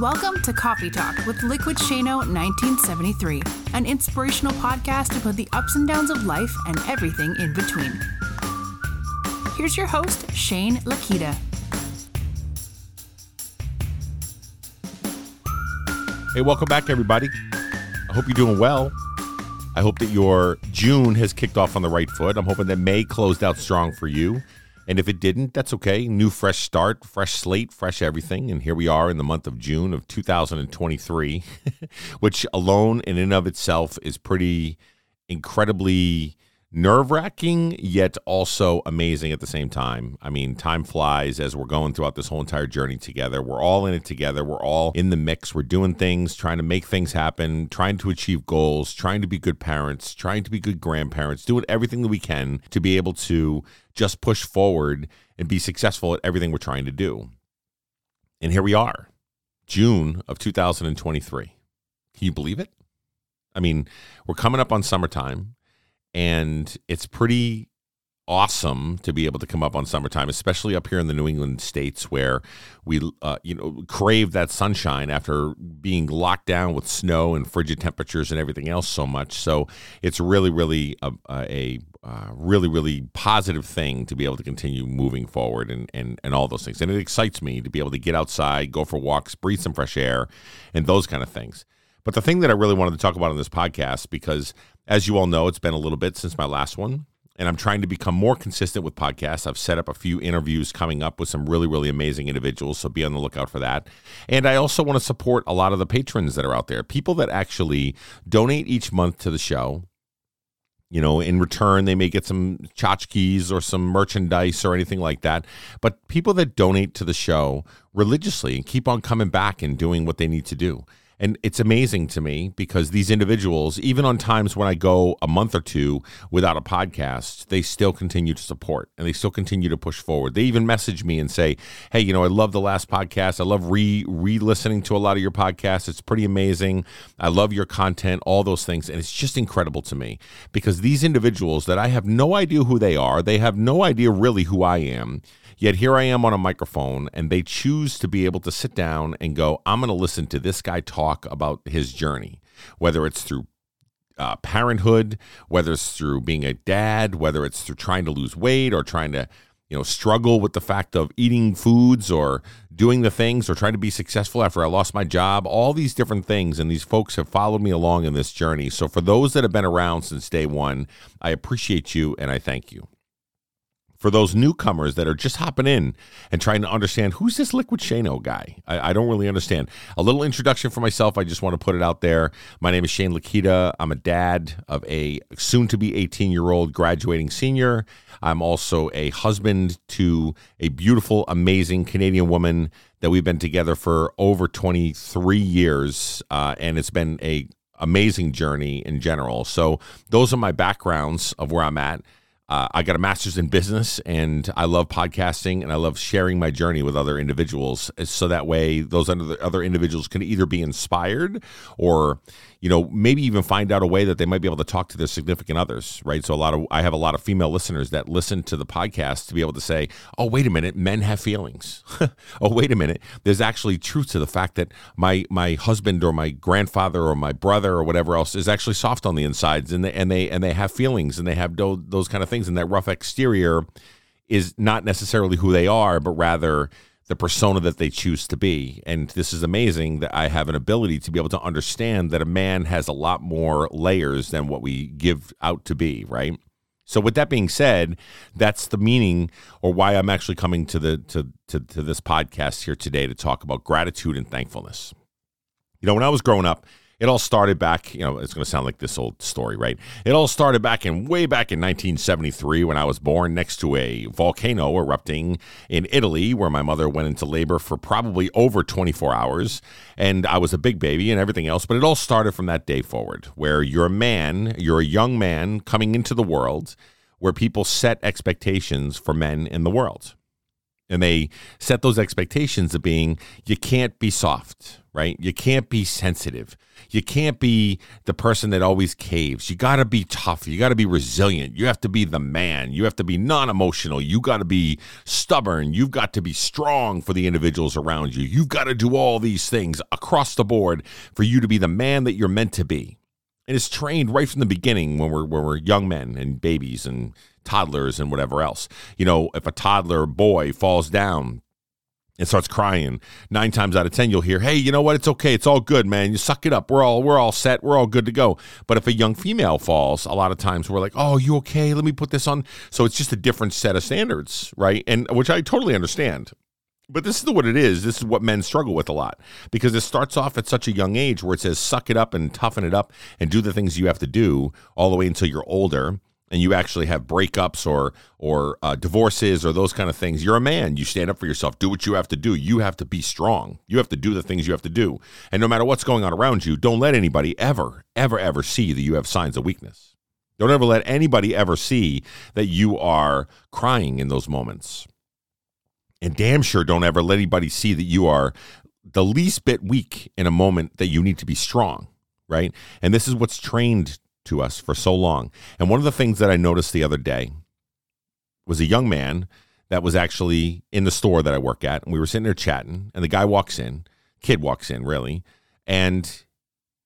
Welcome to Coffee Talk with Liquid Shano 1973, an inspirational podcast about the ups and downs of life and everything in between. Here's your host, Shane Lakita. Hey, welcome back, everybody. I hope you're doing well. I hope that your June has kicked off on the right foot. I'm hoping that May closed out strong for you. And if it didn't, that's okay. New fresh start, fresh slate, fresh everything. And here we are in the month of June of 2023, which alone in and of itself is pretty incredibly nerve wracking, yet also amazing at the same time. I mean, time flies as we're going throughout this whole entire journey together. We're all in it together. We're all in the mix. We're doing things, trying to make things happen, trying to achieve goals, trying to be good parents, trying to be good grandparents, doing everything that we can to be able to just push forward and be successful at everything we're trying to do. And here we are, June of 2023. Can you believe it? I mean, we're coming up on summertime, and it's pretty awesome to be able to come up on summertime, especially up here in the New England states where we, uh, you know, crave that sunshine after being locked down with snow and frigid temperatures and everything else so much. So it's really, really a, a, a really, really positive thing to be able to continue moving forward and, and, and all those things. And it excites me to be able to get outside, go for walks, breathe some fresh air, and those kind of things. But the thing that I really wanted to talk about on this podcast, because as you all know, it's been a little bit since my last one and I'm trying to become more consistent with podcasts. I've set up a few interviews coming up with some really, really amazing individuals, so be on the lookout for that. And I also want to support a lot of the patrons that are out there, people that actually donate each month to the show. You know, in return, they may get some tchotchkes or some merchandise or anything like that. But people that donate to the show religiously and keep on coming back and doing what they need to do. And it's amazing to me because these individuals, even on times when I go a month or two without a podcast, they still continue to support and they still continue to push forward. They even message me and say, "Hey, you know, I love the last podcast. I love re re listening to a lot of your podcasts. It's pretty amazing. I love your content, all those things." And it's just incredible to me because these individuals that I have no idea who they are, they have no idea really who I am Yet here I am on a microphone, and they choose to be able to sit down and go, I'm going to listen to this guy talk about his journey, whether it's through uh, parenthood, whether it's through being a dad, whether it's through trying to lose weight or trying to, you know, struggle with the fact of eating foods or doing the things or trying to be successful after I lost my job, all these different things. And these folks have followed me along in this journey. So for those that have been around since day one, I appreciate you and I thank you for those newcomers that are just hopping in and trying to understand who's this Liquid Shano guy. I, I, don't really understand. A little introduction for myself. I just want to put it out there. My name is Shane Lakita. I'm a dad of a soon to be 18 year old graduating senior. I'm also a husband to a beautiful, amazing Canadian woman that we've been together for over 23 years, uh, and it's been a amazing journey in general. So those are my backgrounds of where I'm at. Uh, I got a master's in business and I love podcasting and I love sharing my journey with other individuals. So that way, those other individuals can either be inspired or you know, maybe even find out a way that they might be able to talk to their significant others, right? So a lot of I have a lot of female listeners that listen to the podcast to be able to say, "Oh, wait a minute, men have feelings." oh, wait a minute, there's actually truth to the fact that my my husband or my grandfather or my brother or whatever else is actually soft on the insides and they and they and they have feelings and they have do, those kind of things and that rough exterior is not necessarily who they are, but rather the persona that they choose to be. And this is amazing that I have an ability to be able to understand that a man has a lot more layers than what we give out to be, right? So with that being said, that's the meaning or why I'm actually coming to the to, to, to this podcast here today to talk about gratitude and thankfulness. You know, when I was growing up, it all started back, you know, it's going to sound like this old story, right? It all started back in way back in 1973 when I was born next to a volcano erupting in Italy, where my mother went into labor for probably over 24 hours. And I was a big baby and everything else. But it all started from that day forward, where you're a man, you're a young man coming into the world, where people set expectations for men in the world. And they set those expectations of being, you can't be soft, right? You can't be sensitive. You can't be the person that always caves. You got to be tough. You got to be resilient. You have to be the man. You have to be non emotional. You got to be stubborn. You've got to be strong for the individuals around you. You've got to do all these things across the board for you to be the man that you're meant to be. And it's trained right from the beginning when we're, when we're young men and babies and toddlers and whatever else. You know, if a toddler boy falls down and starts crying, nine times out of ten you'll hear, "Hey, you know what? It's okay. It's all good, man. You suck it up. We're all we're all set. We're all good to go." But if a young female falls, a lot of times we're like, "Oh, you okay? Let me put this on." So it's just a different set of standards, right? And which I totally understand. But this is what it is. This is what men struggle with a lot because it starts off at such a young age where it says suck it up and toughen it up and do the things you have to do all the way until you're older and you actually have breakups or or uh, divorces or those kind of things, you're a man. You stand up for yourself. Do what you have to do. You have to be strong. You have to do the things you have to do. And no matter what's going on around you, don't let anybody ever, ever, ever see that you have signs of weakness. Don't ever let anybody ever see that you are crying in those moments. And damn sure don't ever let anybody see that you are the least bit weak in a moment that you need to be strong, right? And this is what's trained to us for so long. And one of the things that I noticed the other day was a young man that was actually in the store that I work at, and we were sitting there chatting, and the guy walks in, kid walks in, really, and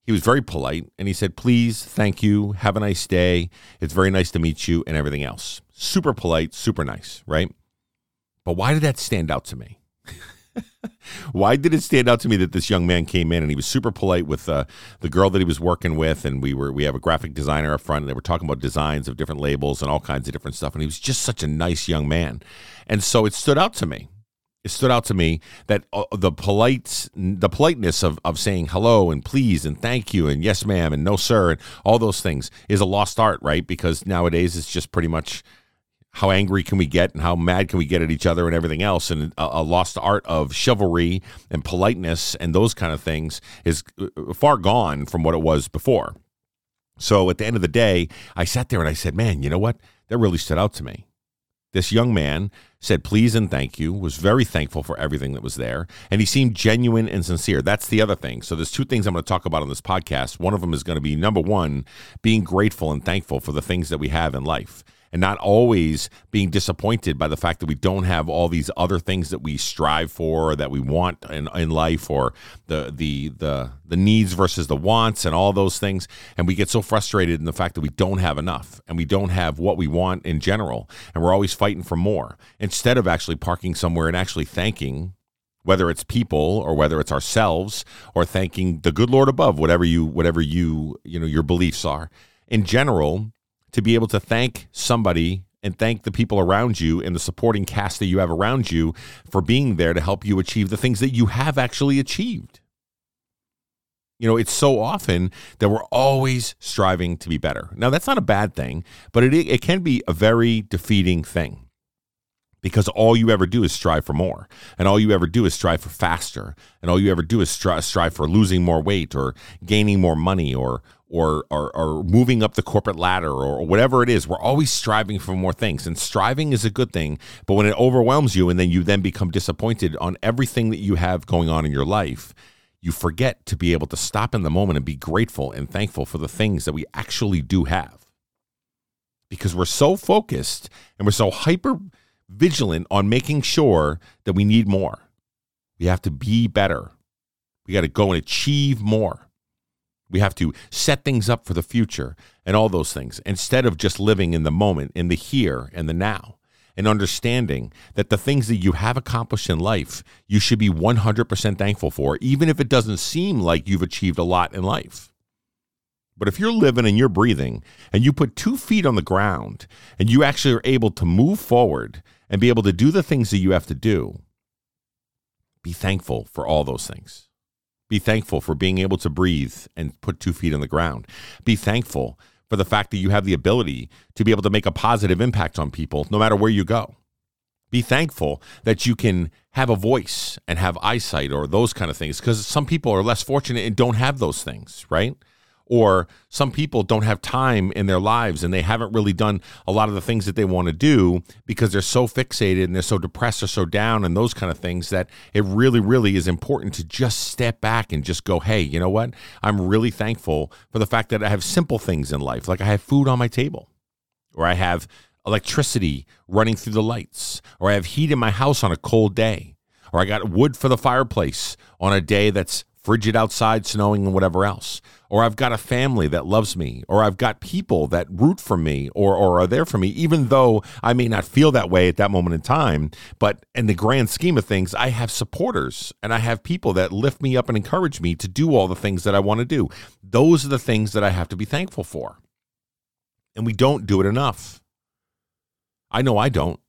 he was very polite, and he said, "Please, thank you, have a nice day. It's very nice to meet you, and everything else." Super polite, super nice, right? But why did that stand out to me? Why did it stand out to me that this young man came in and he was super polite with uh, the girl that he was working with, and we were we have a graphic designer up front, and they were talking about designs of different labels and all kinds of different stuff, and he was just such a nice young man, and so it stood out to me. It stood out to me that uh, the polite the politeness of, of saying hello and please and thank you and yes ma'am and no sir and all those things is a lost art, right? Because nowadays it's just pretty much how angry can we get and how mad can we get at each other and everything else. And a, a, lost art of chivalry and politeness and those kind of things is uh, far gone from what it was before. So at the end of the day i sat there and i said man you know what? That really stood out to me. This young man said please and thank you was very thankful for everything that was there and he seemed genuine and sincere. That's the other thing. So there's two things i'm going to talk about on this podcast. One of them is going to be number one being grateful and thankful for the things that we have in life and not always being disappointed by the fact that we don't have all these other things that we strive for or that we want in, in life or the the the the needs versus the wants and all those things. And we get so frustrated in the fact that we don't have enough and we don't have what we want in general. And we're always fighting for more instead of actually parking somewhere and actually thanking whether it's people or whether it's ourselves or thanking the good lord above whatever you whatever you you know your beliefs are. In general to be able to thank somebody and thank the people around you and the supporting cast that you have around you for being there to help you achieve the things that you have actually achieved. You know, it's so often that we're always striving to be better. Now, that's not a bad thing, but it, it can be a very defeating thing because all you ever do is strive for more and all you ever do is strive for faster and all you ever do is stri- strive for losing more weight or gaining more money or or, or or moving up the corporate ladder or whatever it is we're always striving for more things and striving is a good thing but when it overwhelms you and then you then become disappointed on everything that you have going on in your life you forget to be able to stop in the moment and be grateful and thankful for the things that we actually do have because we're so focused and we're so hyper vigilant on making sure that we need more. We have to be better. We got to go and achieve more. We have to set things up for the future and all those things instead of just living in the moment, in the here and the now, and understanding that the things that you have accomplished in life, you should be 100% thankful for, even if it doesn't seem like you've achieved a lot in life. But if you're living and you're breathing and you put two feet on the ground and you actually are able to move forward and be able to do the things that you have to do, be thankful for all those things. Be thankful for being able to breathe and put two feet on the ground. Be thankful for the fact that you have the ability to be able to make a positive impact on people no matter where you go. Be thankful that you can have a voice and have eyesight or those kind of things because some people are less fortunate and don't have those things, right? Or some people don't have time in their lives and they haven't really done a lot of the things that they want to do because they're so fixated and they're so depressed or so down and those kind of things that it really, really is important to just step back and just go, hey, you know what? I'm really thankful for the fact that I have simple things in life, like I have food on my table, or I have electricity running through the lights, or I have heat in my house on a cold day, or I got wood for the fireplace on a day that's frigid outside, snowing, and whatever else. Or I've got a family that loves me, or I've got people that root for me or, or are there for me, even though I may not feel that way at that moment in time. But in the grand scheme of things, I have supporters and I have people that lift me up and encourage me to do all the things that I want to do. Those are the things that I have to be thankful for. And we don't do it enough. I know I don't.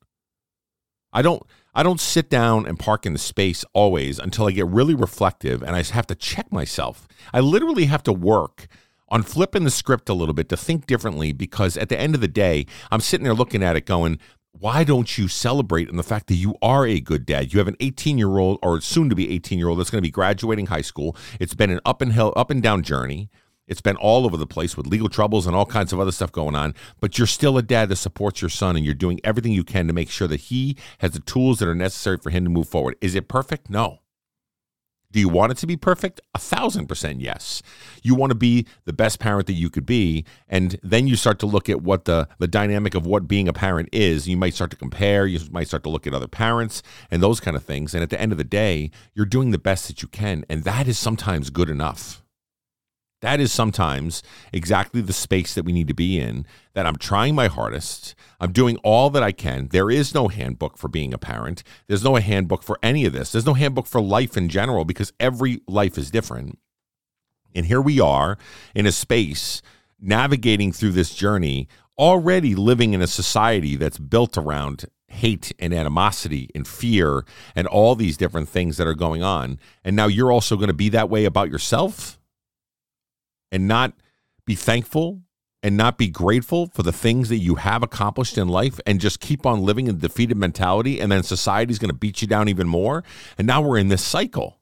I don't I don't sit down and park in the space always until I get really reflective and I have to check myself. I literally have to work on flipping the script a little bit to think differently because at the end of the day, I'm sitting there looking at it going, why don't you celebrate in the fact that you are a good dad? You have an 18 year old or soon to be 18 year old that's going to be graduating high school. It's been an up and hill, up and down journey. It's been all over the place with legal troubles and all kinds of other stuff going on, but you're still a dad that supports your son and you're doing everything you can to make sure that he has the tools that are necessary for him to move forward. Is it perfect? No. Do you want it to be perfect? A thousand percent yes. You want to be the best parent that you could be. And then you start to look at what the, the dynamic of what being a parent is. You might start to compare, you might start to look at other parents and those kind of things. And at the end of the day, you're doing the best that you can. And that is sometimes good enough. That is sometimes exactly the space that we need to be in. That I'm trying my hardest. I'm doing all that I can. There is no handbook for being a parent. There's no handbook for any of this. There's no handbook for life in general because every life is different. And here we are in a space navigating through this journey, already living in a society that's built around hate and animosity and fear and all these different things that are going on. And now you're also going to be that way about yourself and not be thankful and not be grateful for the things that you have accomplished in life and just keep on living in defeated mentality and then society's going to beat you down even more. And now we're in this cycle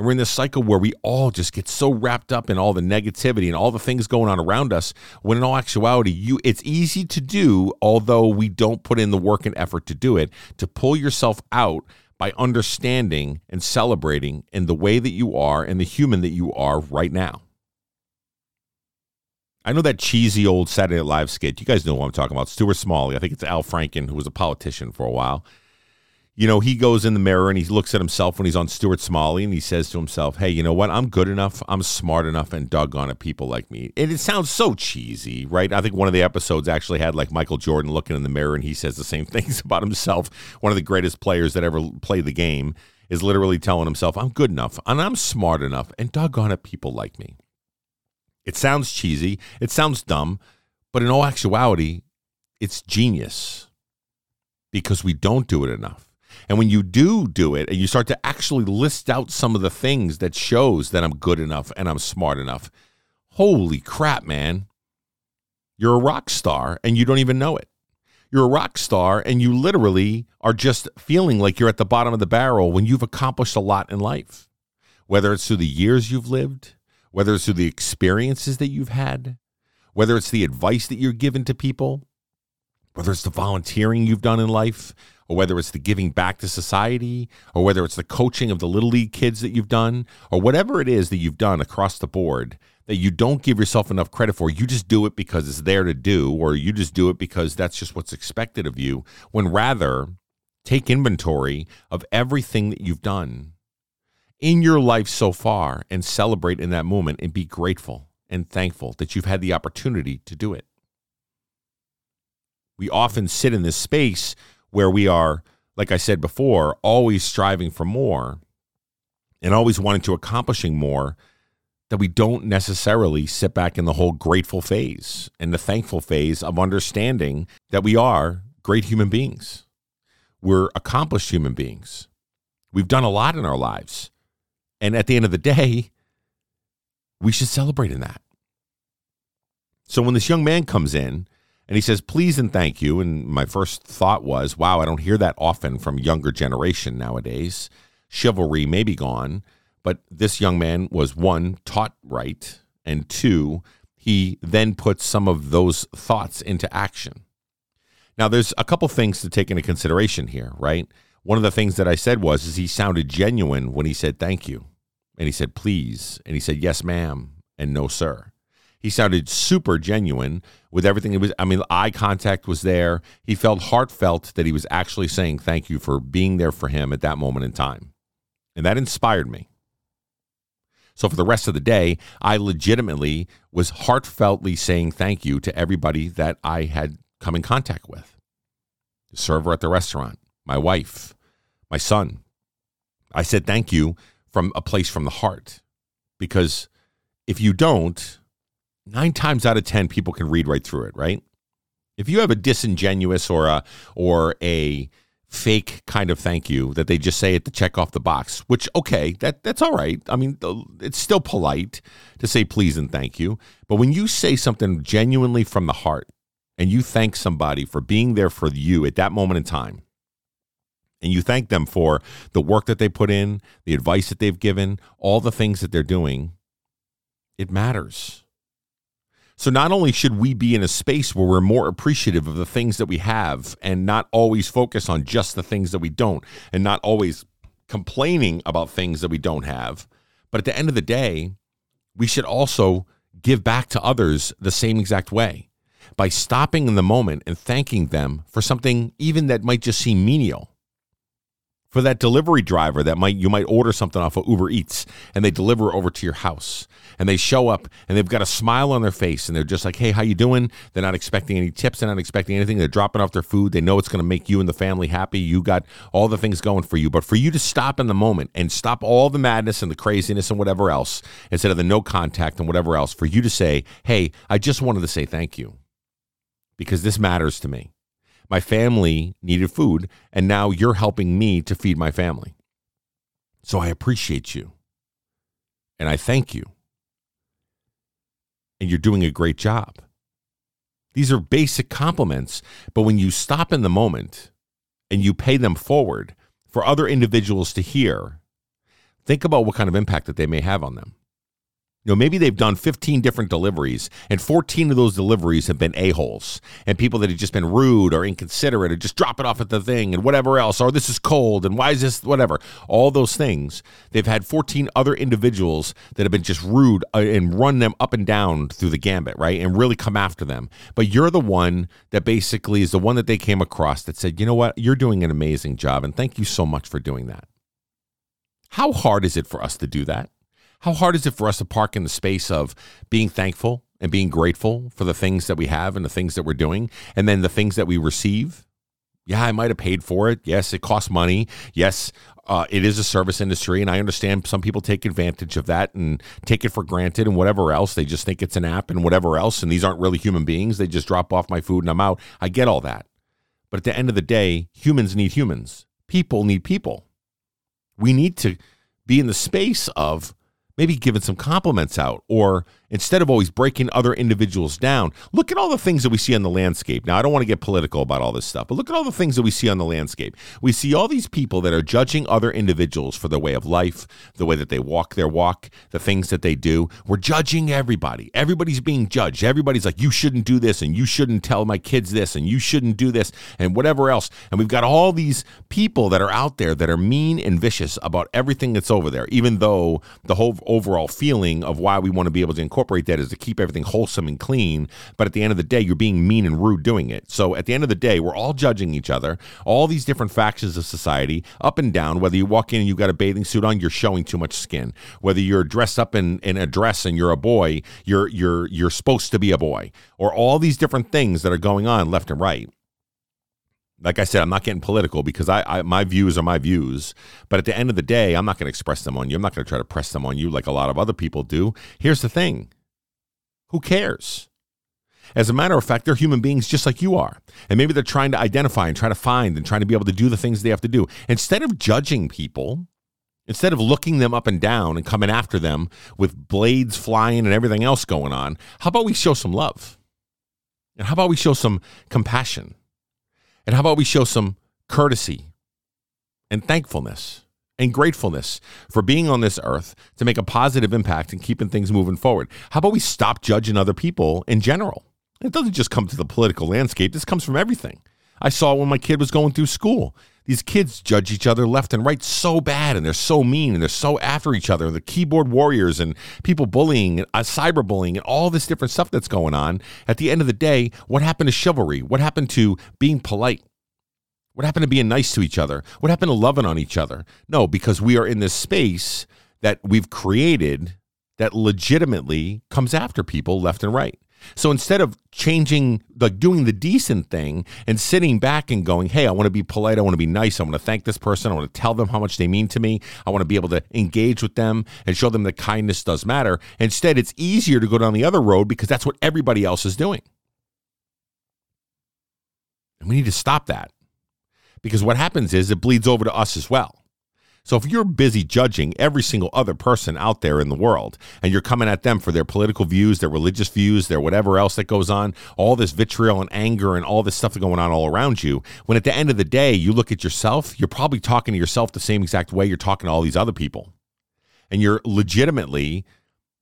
and we're in this cycle where we all just get so wrapped up in all the negativity and all the things going on around us when in all actuality you it's easy to do although we don't put in the work and effort to do it to pull yourself out by understanding and celebrating in the way that you are and the human that you are right now I know that cheesy old Saturday Night Live skit. You guys know what I'm talking about. Stuart Smalley. I think it's Al Franken, who was a politician for a while. You know, he goes in the mirror and he looks at himself when he's on Stuart Smalley and he says to himself, Hey, you know what? I'm good enough. I'm smart enough and doggone it, people like me. And it sounds so cheesy, right? I think one of the episodes actually had like Michael Jordan looking in the mirror and he says the same things about himself. One of the greatest players that ever played the game is literally telling himself, I'm good enough and I'm smart enough and doggone it, people like me. It sounds cheesy, it sounds dumb, but in all actuality, it's genius because we don't do it enough. And when you do do it and you start to actually list out some of the things that shows that I'm good enough and I'm smart enough, holy crap, man. You're a rock star and you don't even know it. You're a rock star and you literally are just feeling like you're at the bottom of the barrel when you've accomplished a lot in life. Whether it's through the years you've lived, whether it's through the experiences that you've had, whether it's the advice that you're given to people, whether it's the volunteering you've done in life, or whether it's the giving back to society, or whether it's the coaching of the little league kids that you've done, or whatever it is that you've done across the board that you don't give yourself enough credit for. You just do it because it's there to do, or you just do it because that's just what's expected of you, when rather take inventory of everything that you've done in your life so far and celebrate in that moment and be grateful and thankful that you've had the opportunity to do it. We often sit in this space where we are, like I said before, always striving for more and always wanting to accomplishing more that we don't necessarily sit back in the whole grateful phase and the thankful phase of understanding that we are great human beings. We're accomplished human beings. We've done a lot in our lives. And at the end of the day, we should celebrate in that. So when this young man comes in and he says, please and thank you, and my first thought was, wow, I don't hear that often from younger generation nowadays. Chivalry may be gone, but this young man was one, taught right, and two, he then puts some of those thoughts into action. Now, there's a couple things to take into consideration here, right? One of the things that I said was is he sounded genuine when he said thank you. And he said please, and he said yes ma'am and no sir. He sounded super genuine with everything. It was I mean eye contact was there. He felt heartfelt that he was actually saying thank you for being there for him at that moment in time. And that inspired me. So for the rest of the day, I legitimately was heartfeltly saying thank you to everybody that I had come in contact with. The server at the restaurant, my wife, my son. I said thank you from a place from the heart because if you don't, nine times out of 10 people can read right through it, right? If you have a disingenuous or a or a fake kind of thank you that they just say it to check off the box, which okay, that that's all right. I mean, it's still polite to say please and thank you, but when you say something genuinely from the heart and you thank somebody for being there for you at that moment in time, and you thank them for the work that they put in, the advice that they've given, all the things that they're doing, it matters. So not only should we be in a space where we're more appreciative of the things that we have and not always focus on just the things that we don't and not always complaining about things that we don't have, but at the end of the day, we should also give back to others the same exact way by stopping in the moment and thanking them for something even that might just seem menial for that delivery driver that might you might order something off of Uber Eats and they deliver over to your house and they show up and they've got a smile on their face and they're just like, "Hey, how you doing?" They're not expecting any tips, they're not expecting anything. They're dropping off their food. They know it's going to make you and the family happy. You got all the things going for you, but for you to stop in the moment and stop all the madness and the craziness and whatever else instead of the no contact and whatever else, for you to say, "Hey, I just wanted to say thank you." Because this matters to me. My family needed food, and now you're helping me to feed my family. So I appreciate you. And I thank you. And you're doing a great job. These are basic compliments, but when you stop in the moment and you pay them forward for other individuals to hear, think about what kind of impact that they may have on them. You know, maybe they've done 15 different deliveries, and 14 of those deliveries have been a-holes and people that have just been rude or inconsiderate or just drop it off at the thing and whatever else, or this is cold and why is this, whatever. All those things. They've had 14 other individuals that have been just rude uh, and run them up and down through the gambit, right? And really come after them. But you're the one that basically is the one that they came across that said, you know what, you're doing an amazing job, and thank you so much for doing that. How hard is it for us to do that? How hard is it for us to park in the space of being thankful and being grateful for the things that we have and the things that we're doing, and then the things that we receive? Yeah, I might have paid for it. Yes, it costs money. Yes, uh, it is a service industry, and I understand some people take advantage of that and take it for granted and whatever else. They just think it's an app and whatever else, and these aren't really human beings. They just drop off my food and I'm out. I get all that. But at the end of the day, humans need humans, people need people. We need to be in the space of maybe giving some compliments out or instead of always breaking other individuals down. Look at all the things that we see on the landscape. Now i don't want to get political about all this stuff but look at all the things that we see on the landscape. We see all these people that are judging other individuals for their way of life the way that they walk their walk the things that they do. We're judging everybody. Everybody's being judged. Everybody's like you shouldn't do this and you shouldn't tell my kids this and you shouldn't do this and whatever else. And we've got all these people that are out there that are mean and vicious about everything that's over there even though the whole overall feeling of why we want to be able to incorporate that is to keep everything wholesome and clean. But at the end of the day, you're being mean and rude doing it. So at the end of the day, we're all judging each other, all these different factions of society, up and down. Whether you walk in and you've got a bathing suit on, you're showing too much skin. Whether you're dressed up in, in a dress and you're a boy, you're you're you're supposed to be a boy. Or all these different things that are going on left and right like I said, I'm not getting political because I, I, my views are my views. But at the end of the day, I'm not going to express them on you. I'm not going to try to press them on you like a lot of other people do. Here's the thing: who cares? As a matter of fact, they're human beings just like you are, and maybe they're trying to identify and try to find and trying to be able to do the things they have to do. Instead of judging people, instead of looking them up and down and coming after them with blades flying and everything else going on, how about we show some love? And how about we show some compassion? And how about we show some courtesy and thankfulness and gratefulness for being on this earth to make a positive impact and keeping things moving forward. How about we stop judging other people in general? It doesn't just come to the political landscape, this comes from everything. I saw when my kid was going through school. These kids judge each other left and right so bad, and they're so mean, and they're so after each other. The keyboard warriors and people bullying, uh, cyberbullying, and all this different stuff that's going on. At the end of the day, what happened to chivalry? What happened to being polite? What happened to being nice to each other? What happened to loving on each other? No, because we are in this space that we've created that legitimately comes after people left and right. So instead of changing, like doing the decent thing and sitting back and going, hey, I want to be polite, I want to be nice, I want to thank this person, I want to tell them how much they mean to me, I want to be able to engage with them and show them that kindness does matter. Instead, it's easier to go down the other road because that's what everybody else is doing. And we need to stop that because what happens is it bleeds over to us as well. So if you're busy judging every single other person out there in the world and you're coming at them for their political views, their religious views, their whatever else that goes on, all this vitriol and anger and all this stuff going on all around you, when at the end of the day you look at yourself, you're probably talking to yourself the same exact way you're talking to all these other people. And you're legitimately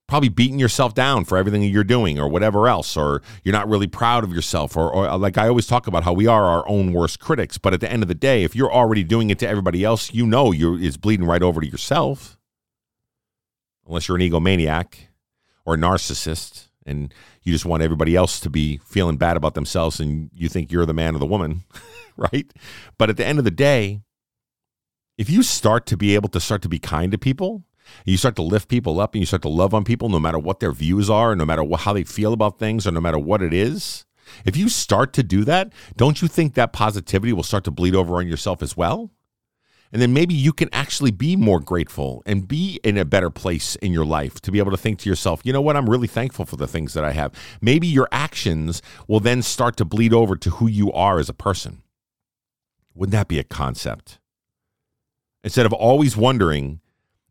probably beating yourself down for everything you're doing or whatever else or you're not really proud of yourself or, or, like i always talk about how we are our own worst critics but at the end of the day if you're already doing it to everybody else you know you're it's bleeding right over to yourself. Unless you're an egomaniac or a narcissist and you just want everybody else to be feeling bad about themselves and you think you're the man or the woman right? But at the end of the day if you start to be able to start to be kind to people you start to lift people up and you start to love on people no matter what their views are, no matter what, how they feel about things, or no matter what it is. If you start to do that, don't you think that positivity will start to bleed over on yourself as well? And then maybe you can actually be more grateful and be in a better place in your life to be able to think to yourself, you know what, I'm really thankful for the things that I have. Maybe your actions will then start to bleed over to who you are as a person. Wouldn't that be a concept? Instead of always wondering,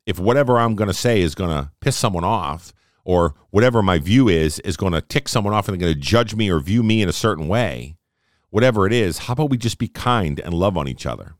if whatever I'm going to say is going to piss someone off or whatever my view is is going to tick someone off and they're going to judge me or view me in a certain way, whatever it is, how about we just be kind and love on each other?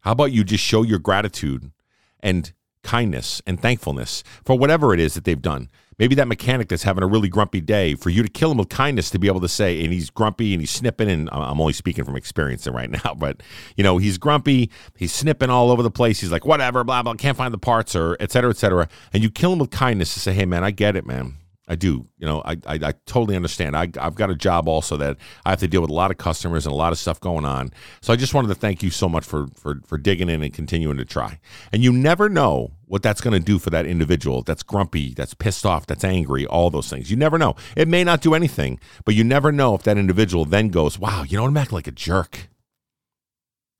How about you just show your gratitude and kindness and thankfulness for whatever it is that they've done? Maybe that mechanic that's having a really grumpy day, for you to kill him with kindness to be able to say, and he's grumpy and he's snipping, and I'm only speaking from experience right now, but you know, he's grumpy, he's snipping all over the place. He's like, whatever, blah, blah, can't find the parts, or et cetera, et cetera. And you kill him with kindness to say, hey, man, I get it, man. I do. You know, I, I, I, totally understand. I, I've got a job also that I have to deal with a lot of customers and a lot of stuff going on. So I just wanted to thank you so much for, for, for digging in and continuing to try. And you never know what that's going to do for that individual that's grumpy, that's pissed off, that's angry, all those things. You never know. It may not do anything, but you never know if that individual then goes, wow, you know? I'm acting like a jerk.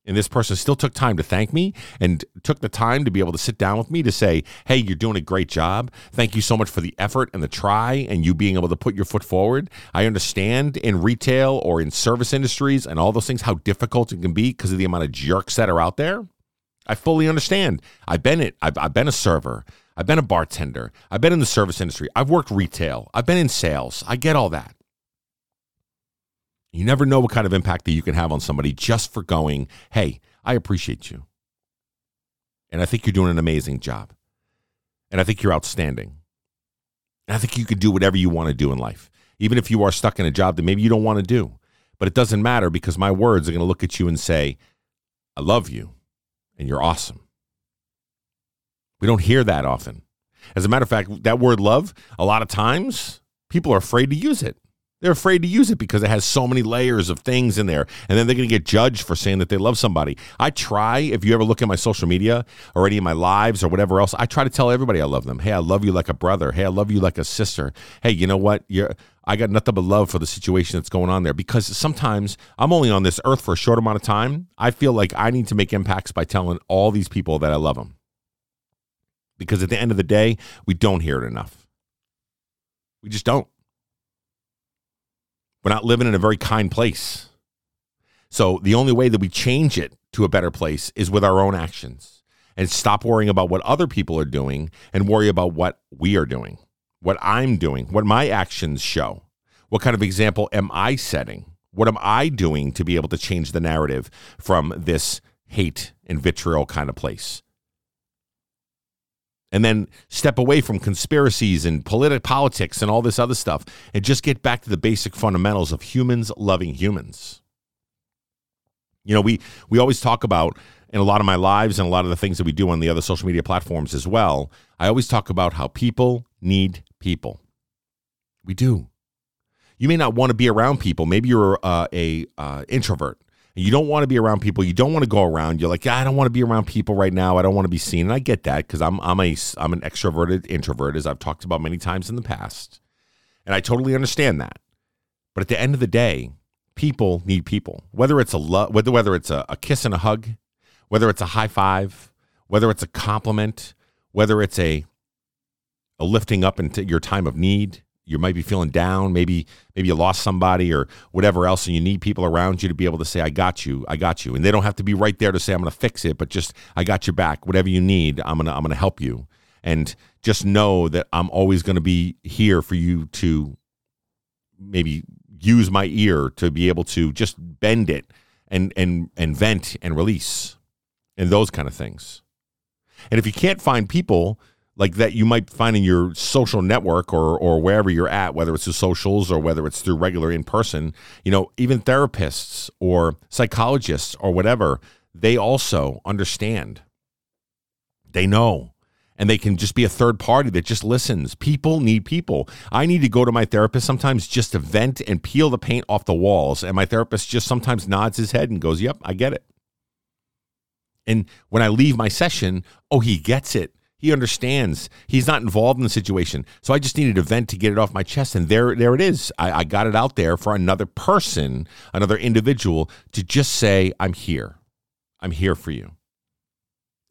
And this person still took time to thank me and took the time to be able to sit down with me to say, Hey, you're doing a great job. Thank you so much for the effort and the try and you being able to put your foot forward. I understand in retail or in service industries and all those things how difficult it can be because of the amount of jerks that are out there. I fully understand. I've been it. I've, I've been a server. I've been a bartender. I've been in the service industry. I've worked retail. I've been in sales. I get all that. You never know what kind of impact that you can have on somebody just for going, hey, I appreciate you. And I think you're doing an amazing job. And I think you're outstanding. And I think you can do whatever you want to do in life, even if you are stuck in a job that maybe you don't want to do. But it doesn't matter because my words are going to look at you and say, I love you and you're awesome. We don't hear that often. As a matter of fact, that word love, a lot of times people are afraid to use it. They're afraid to use it because it has so many layers of things in there. And then they're going to get judged for saying that they love somebody. I try, if you ever look at my social media or any of my lives or whatever else, I try to tell everybody I love them. Hey, I love you like a brother. Hey, I love you like a sister. Hey, you know what? You're, I got nothing but love for the situation that's going on there because sometimes I'm only on this earth for a short amount of time. I feel like I need to make impacts by telling all these people that I love them. Because at the end of the day, we don't hear it enough. We just don't. We're not living in a very kind place. So the only way that we change it to a better place is with our own actions and stop worrying about what other people are doing and worry about what we are doing, what I'm doing, what my actions show. What kind of example am I setting? What am I doing to be able to change the narrative from this hate and vitriol kind of place? And then step away from conspiracies and politi- politics and all this other stuff and just get back to the basic fundamentals of humans loving humans. You know, we we always talk about in a lot of my lives and a lot of the things that we do on the other social media platforms as well. I always talk about how people need people. We do. You may not want to be around people. Maybe you're uh, a uh, introvert you don't want to be around people. You don't want to go around. You're like, yeah, I don't want to be around people right now. I don't want to be seen. And I get that because I'm I'm a I'm an extroverted introvert, as I've talked about many times in the past, and I totally understand that. But at the end of the day, people need people. Whether it's a lo- whether whether it's a, a kiss and a hug, whether it's a high five, whether it's a compliment, whether it's a a lifting up into your time of need, you might be feeling down maybe maybe you lost somebody or whatever else and you need people around you to be able to say i got you i got you. And they don't have to be right there to say i'm going to fix it but just i got your back. Whatever you need i'm going to i'm going to help you. And just know that i'm always going to be here for you to maybe use my ear to be able to just bend it and and and vent and release and those kind of things. And if you can't find people like that you might find in your social network or or wherever you're at whether it's through socials or whether it's through regular in person you know even therapists or psychologists or whatever they also understand. They know. And they can just be a third party that just listens. People need people. I need to go to my therapist sometimes just to vent and peel the paint off the walls. And my therapist just sometimes nods his head and goes yep i get it. And when i leave my session oh he gets it he understands. He's not involved in the situation. So I just needed a vent to get it off my chest. And there, there it is. I, I got it out there for another person, another individual to just say, I'm here. I'm here for you.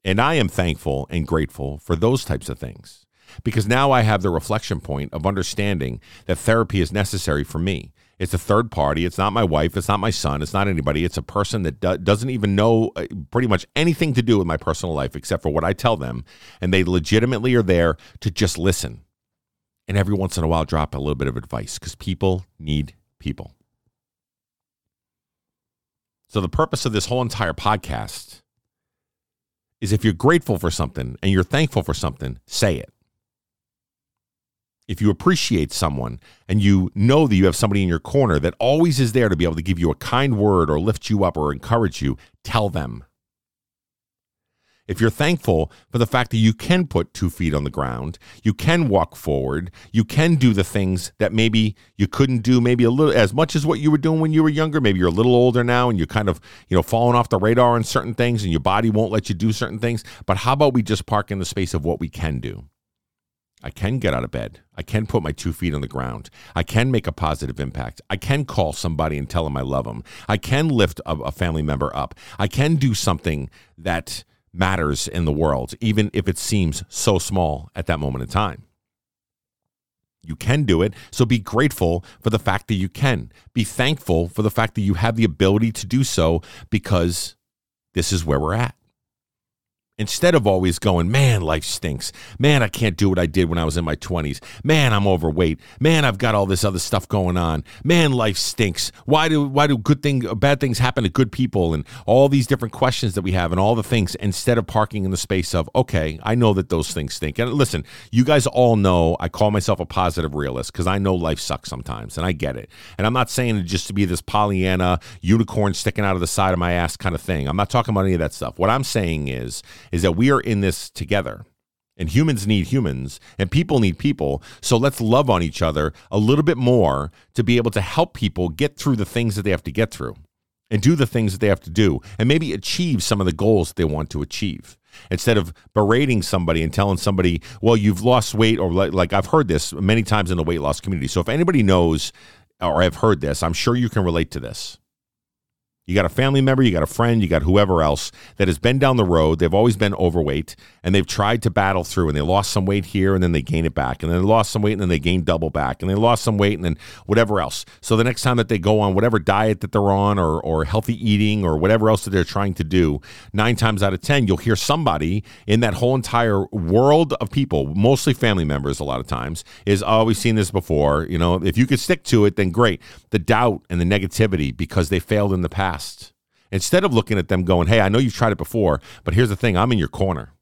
And I am thankful and grateful for those types of things because now I have the reflection point of understanding that therapy is necessary for me. It's a third party. It's not my wife. It's not my son. It's not anybody. It's a person that do- doesn't even know uh, pretty much anything to do with my personal life except for what I tell them. And they legitimately are there to just listen. And every once in a while, drop a little bit of advice because people need people. So, the purpose of this whole entire podcast is if you're grateful for something and you're thankful for something, say it if you appreciate someone and you know that you have somebody in your corner that always is there to be able to give you a kind word or lift you up or encourage you, tell them. If you're thankful for the fact that you can put two feet on the ground, you can walk forward, you can do the things that maybe you couldn't do maybe a little as much as what you were doing when you were younger. Maybe you're a little older now and you're kind of, you know, falling off the radar on certain things and your body won't let you do certain things. But how about we just park in the space of what we can do? I can get out of bed. I can put my two feet on the ground. I can make a positive impact. I can call somebody and tell them I love them. I can lift a, a, family member up. I can do something that matters in the world, even if it seems so small at that moment in time. You can do it. So be grateful for the fact that you can. Be thankful for the fact that you have the ability to do so because this is where we're at. Instead of always going, man, life stinks. Man, I can't do what I did when I was in my 20s. Man, I'm overweight. Man, I've got all this other stuff going on. Man, life stinks. Why do why do good thing bad things happen to good people and all these different questions that we have and all the things instead of parking in the space of, okay, I know that those things stink. And listen, you guys all know I call myself a positive realist because I know life sucks sometimes and I get it. And I'm not saying it just to be this Pollyanna unicorn sticking out of the side of my ass kind of thing. I'm not talking about any of that stuff. What I'm saying is is that we are in this together. And humans need humans, and people need people. So let's love on each other a little bit more to be able to help people get through the things that they have to get through and do the things that they have to do and maybe achieve some of the goals that they want to achieve instead of berating somebody and telling somebody, well, you've lost weight, or like, like, I've heard this many times in the weight loss community. So if anybody knows or have heard this, I'm sure you can relate to this. You got a family member, you got a friend, you got whoever else that has been down the road. They've always been overweight and they've tried to battle through and they lost some weight here and then they gain it back. And then they lost some weight and then they gain double back. And they lost some weight and then whatever else. So the next time that they go on whatever diet that they're on or, or healthy eating or whatever else that they're trying to do, nine times out of 10, you'll hear somebody in that whole entire world of people, mostly family members a lot of times, is, oh, we've seen this before. You know, if you could stick to it, then great. The doubt and the negativity because they failed in the past Instead of looking at them going, hey, I know you've tried it before, but here's the thing I'm in your corner.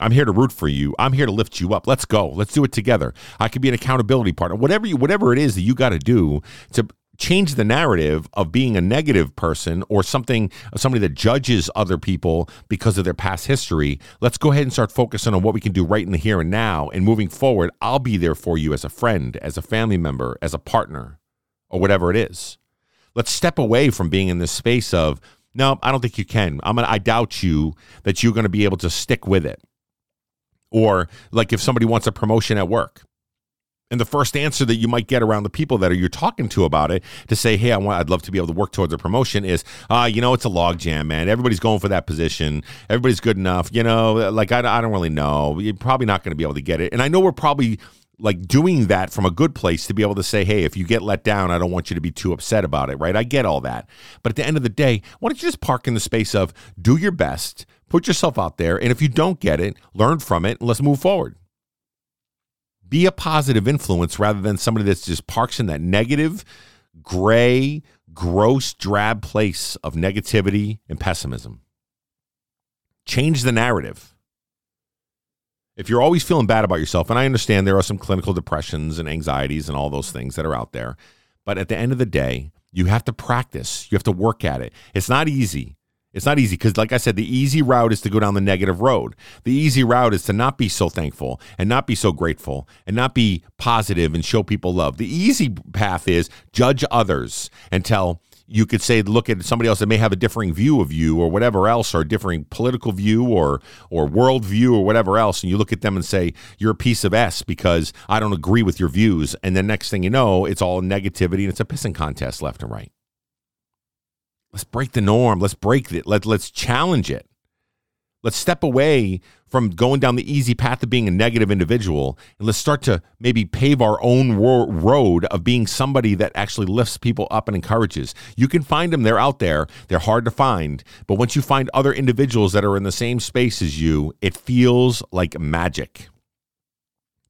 I'm here to root for you. I'm here to lift you up. Let's go. Let's do it together. I could be an accountability partner. Whatever you, whatever it is that you got to do to change the narrative of being a negative person or something somebody that judges other people because of their past history let's go ahead and start focusing on what we can do right in the here and now and moving forward i'll be there for you as a friend as a family member as a partner or whatever it is let's step away from being in this space of no i don't think you can i'm gonna i doubt you that you're going to be able to stick with it or like if somebody wants a promotion at work and the first answer that you might get around the people that are you're talking to about it to say, "Hey, I want, I'd love to be able to work towards a promotion," is, uh, you know, it's a logjam, man. Everybody's going for that position. Everybody's good enough. You know, like I, I don't really know. You're probably not going to be able to get it. And I know we're probably like doing that from a good place to be able to say, hey, if you get let down, I don't want you to be too upset about it, right? I get all that. But at the end of the day, why don't you just park in the space of do your best, put yourself out there, and if you don't get it, learn from it, and let's move forward. Be a positive influence rather than somebody that's just parks in that negative, gray, gross, drab place of negativity and pessimism. Change the narrative. If you're always feeling bad about yourself, and I understand there are some clinical depressions and anxieties and all those things that are out there, but at the end of the day, you have to practice. You have to work at it. It's not easy. It's not easy because, like I said, the easy route is to go down the negative road. The easy route is to not be so thankful and not be so grateful and not be positive and show people love. The easy path is judge others until you could say look at somebody else that may have a differing view of you or whatever else or differing political view or or world view or whatever else and you look at them and say you're a piece of s because i don't agree with your views. And then next thing you know it's all negativity and it's a pissing contest left and right. Let's break the norm. Let's break it. Let, let's challenge it let's step away from going down the easy path of being a negative individual and let's start to maybe pave our own ro- road of being somebody that actually lifts people up and encourages. You can find them, they're out there, they're hard to find, but once you find other individuals that are in the same space as you, it feels like magic.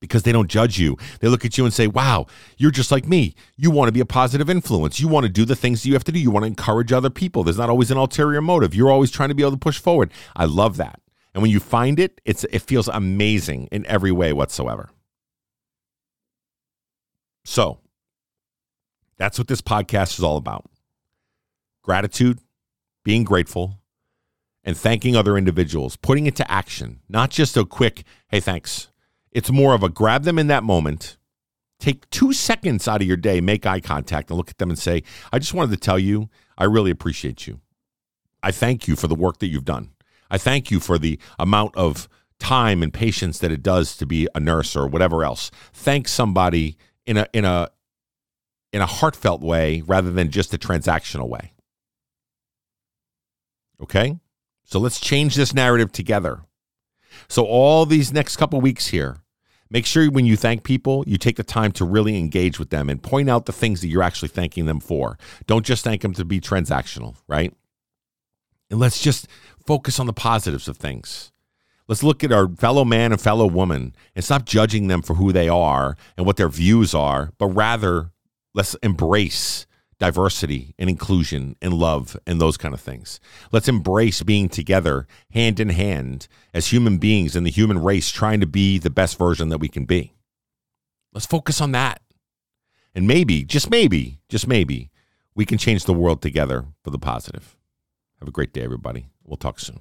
Because they don't judge you. They look at you and say, Wow, you're just like me. You want to be a positive influence. You want to do the things you have to do. You want to encourage other people. There's not always an ulterior motive. You're always trying to be able to push forward. I love that. And when you find it, it's it feels amazing in every way whatsoever. So, that's what this podcast is all about. Gratitude, being grateful, and thanking other individuals, putting it to action, not just a quick, hey, thanks. It's more of a grab them in that moment, take two seconds out of your day, make eye contact, and look at them and say, I just wanted to tell you, I really appreciate you. I thank you for the work that you've done. I thank you for the amount of time and patience that it does to be a nurse or whatever else. Thank somebody in a in a in a heartfelt way rather than just a transactional way. Okay? So let's change this narrative together. So all these next couple weeks here, make sure when you thank people, you take the time to really engage with them and point out the things that you're actually thanking them for. Don't just thank them to be transactional, right? And let's just focus on the positives of things. Let's look at our fellow man and fellow woman and stop judging them for who they are and what their views are, but rather let's embrace diversity and inclusion and love and those kind of things. Let's embrace being together hand in hand as human beings in the human race trying to be the best version that we can be. Let's focus on that. And maybe, just maybe, just maybe, we can change the world together for the positive. Have a great day, everybody. We'll talk soon.